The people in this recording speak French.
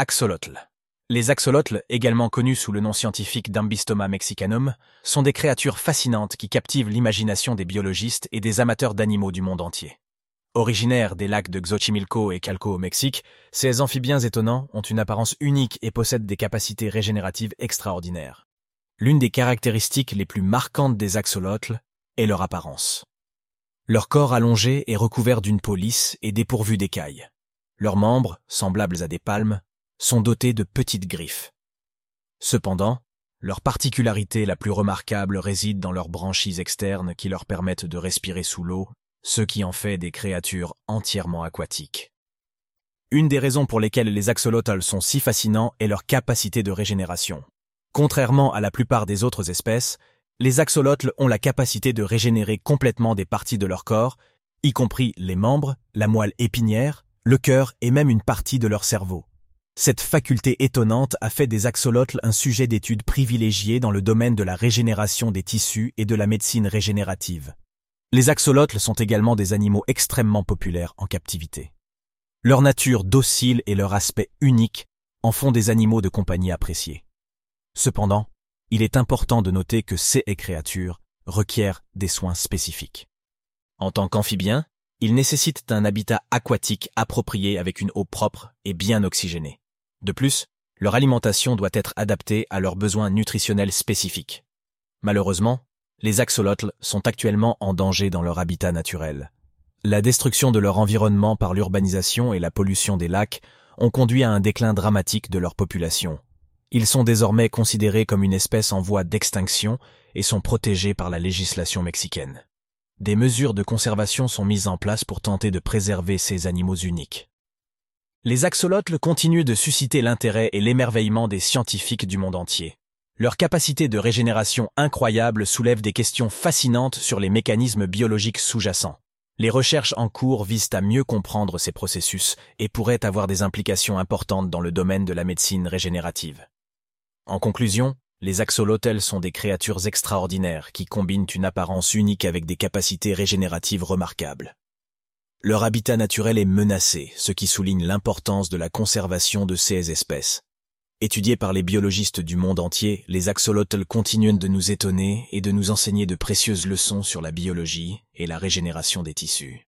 Axolotl. Les axolotls, également connus sous le nom scientifique d'Ambystoma mexicanum, sont des créatures fascinantes qui captivent l'imagination des biologistes et des amateurs d'animaux du monde entier. Originaires des lacs de Xochimilco et Calco au Mexique, ces amphibiens étonnants ont une apparence unique et possèdent des capacités régénératives extraordinaires. L'une des caractéristiques les plus marquantes des axolotls est leur apparence. Leur corps allongé est recouvert d'une peau lisse et dépourvu d'écailles. Leurs membres, semblables à des palmes, sont dotés de petites griffes. Cependant, leur particularité la plus remarquable réside dans leurs branchies externes qui leur permettent de respirer sous l'eau, ce qui en fait des créatures entièrement aquatiques. Une des raisons pour lesquelles les axolotls sont si fascinants est leur capacité de régénération. Contrairement à la plupart des autres espèces, les axolotls ont la capacité de régénérer complètement des parties de leur corps, y compris les membres, la moelle épinière, le cœur et même une partie de leur cerveau. Cette faculté étonnante a fait des axolotls un sujet d'étude privilégié dans le domaine de la régénération des tissus et de la médecine régénérative. Les axolotls sont également des animaux extrêmement populaires en captivité. Leur nature docile et leur aspect unique en font des animaux de compagnie appréciés. Cependant, il est important de noter que ces créatures requièrent des soins spécifiques. En tant qu'amphibiens, ils nécessitent un habitat aquatique approprié avec une eau propre et bien oxygénée. De plus, leur alimentation doit être adaptée à leurs besoins nutritionnels spécifiques. Malheureusement, les axolotls sont actuellement en danger dans leur habitat naturel. La destruction de leur environnement par l'urbanisation et la pollution des lacs ont conduit à un déclin dramatique de leur population. Ils sont désormais considérés comme une espèce en voie d'extinction et sont protégés par la législation mexicaine. Des mesures de conservation sont mises en place pour tenter de préserver ces animaux uniques. Les axolotls continuent de susciter l'intérêt et l'émerveillement des scientifiques du monde entier. Leur capacité de régénération incroyable soulève des questions fascinantes sur les mécanismes biologiques sous-jacents. Les recherches en cours visent à mieux comprendre ces processus et pourraient avoir des implications importantes dans le domaine de la médecine régénérative. En conclusion, les axolotls sont des créatures extraordinaires qui combinent une apparence unique avec des capacités régénératives remarquables. Leur habitat naturel est menacé, ce qui souligne l'importance de la conservation de ces espèces. Étudiés par les biologistes du monde entier, les axolotls continuent de nous étonner et de nous enseigner de précieuses leçons sur la biologie et la régénération des tissus.